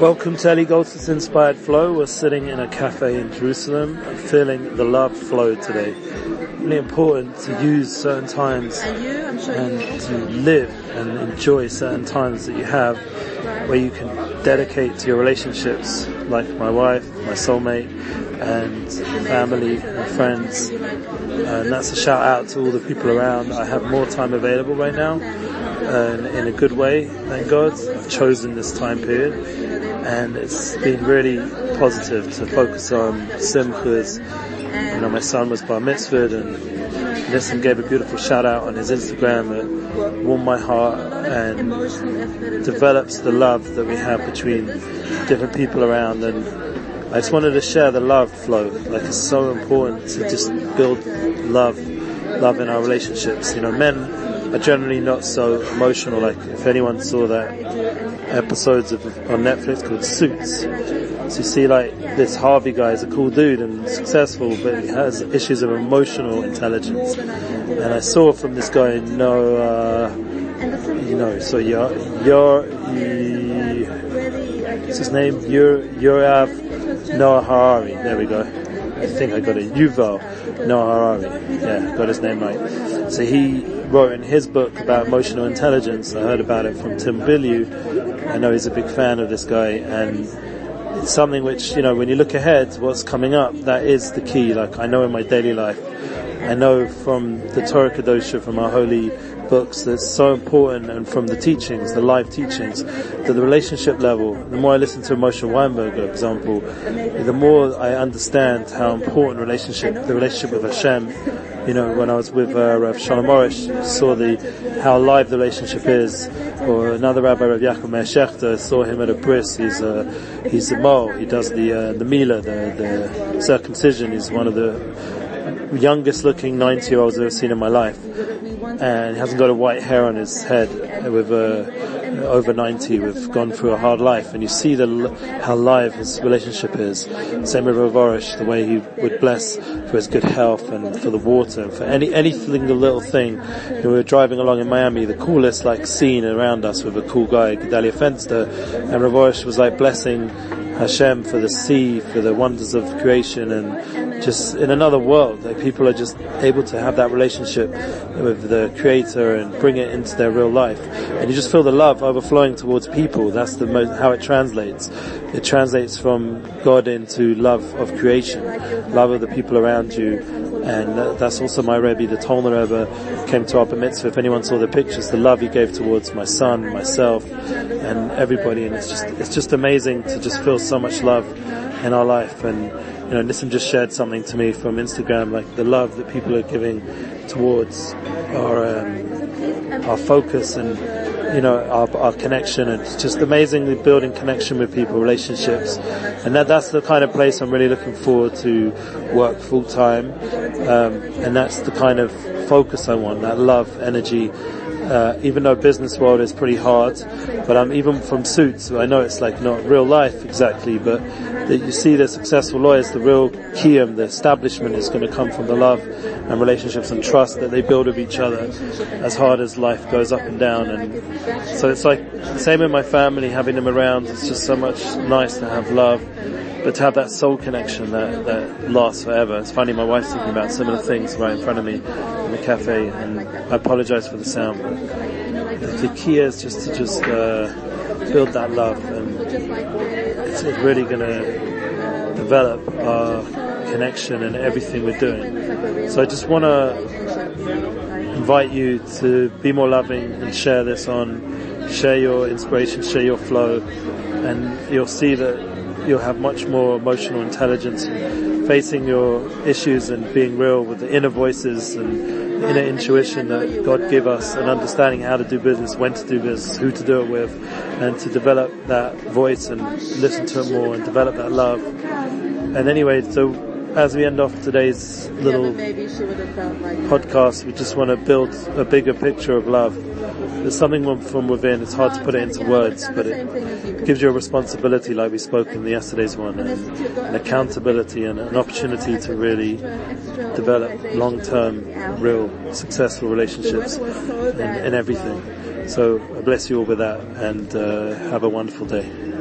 Welcome to Goldsmith's Inspired Flow. We're sitting in a cafe in Jerusalem, feeling the love flow today. Really important to use certain times and to live and enjoy certain times that you have where you can dedicate to your relationships, like my wife, my soulmate, and family and friends. And that's a shout out to all the people around. I have more time available right now, and in a good way, thank God. I've chosen this time period, and it's been really positive to focus on simchas. You know, my son was bar mitzvah, and Nissim gave a beautiful shout out on his Instagram that warmed my heart and develops the love that we have between different people around and I just wanted to share the love flow. Like it's so important to just build love, love in our relationships. You know, men are generally not so emotional. Like if anyone saw that episodes of on Netflix called Suits, so you see like this Harvey guy is a cool dude and successful, but he has issues of emotional intelligence. And I saw from this guy, no, uh, you know, so you're, you're, what's his name? You're, Yoav Noah Harari. There we go. I think I got it. Yuval Noah Harari. Yeah, got his name right. So he wrote in his book about emotional intelligence. I heard about it from Tim Bilyeu. I know he's a big fan of this guy and it's something which, you know, when you look ahead, what's coming up, that is the key. Like I know in my daily life, I know from the Torah Kadosha, from our holy books that's so important and from the teachings, the live teachings, to the relationship level. The more I listen to Moshe Weinberger, for example, the more I understand how important relationship, the relationship with Hashem, you know, when I was with uh, Rav Shalom Arush, saw the, how live the relationship is, or another Rabbi, Rav Yaakov Meir saw him at a bris, he's a, he's a mohel, he does the, uh, the Mila, the, the circumcision, he's one of the youngest looking 90 year olds I've ever seen in my life. And he hasn't got a white hair on his head with a, over 90, we've gone through a hard life and you see the, how live his relationship is. Same with Rav Arush, the way he would bless for his good health and for the water and for any, anything, the little thing. We were driving along in Miami, the coolest like scene around us with a cool guy, Gedalia Fenster, and Rav Arush was like blessing Hashem for the sea, for the wonders of creation and just in another world. People are just able to have that relationship with the creator and bring it into their real life. And you just feel the love overflowing towards people. That's the most, how it translates. It translates from God into love of creation, love of the people around you. And that's also my Rebbe, the Tolner Rebbe, came to our mitzvah. If anyone saw the pictures, the love he gave towards my son, myself, and everybody. And it's just, it's just amazing to just feel so much love in our life. And, you know, Nissim just shared something to me from Instagram, like the love that people are giving towards our, um, our focus and, you know, our, our connection. It's just amazingly building connection with people, relationships. And that, that's the kind of place I'm really looking forward to work full time. Um, and that's the kind of focus I want, that love, energy, uh, even though business world is pretty hard, but um, even from suits, I know it's like not real life exactly, but that you see the successful lawyers, the real kiyum, the establishment is going to come from the love and relationships and trust that they build with each other as hard as life goes up and down. And so it's like, same in my family, having them around, it's just so much nice to have love but to have that soul connection that, that lasts forever. It's funny, my wife's talking about similar things right in front of me in the cafe, and I apologize for the sound, the key is just to just uh, build that love, and it's really going to develop our connection and everything we're doing. So I just want to invite you to be more loving and share this on, share your inspiration, share your flow, and you'll see that you'll have much more emotional intelligence facing your issues and being real with the inner voices and inner intuition that God give us and understanding how to do business, when to do business, who to do it with, and to develop that voice and listen to it more and develop that love. And anyway, so as we end off today's little podcast, we just want to build a bigger picture of love. There's something from within, it's hard to put it into words, but it gives you a responsibility like we spoke in the yesterday's one, and an accountability and an opportunity to really develop long-term, real, successful relationships in, in everything. So I bless you all with that and uh, have a wonderful day.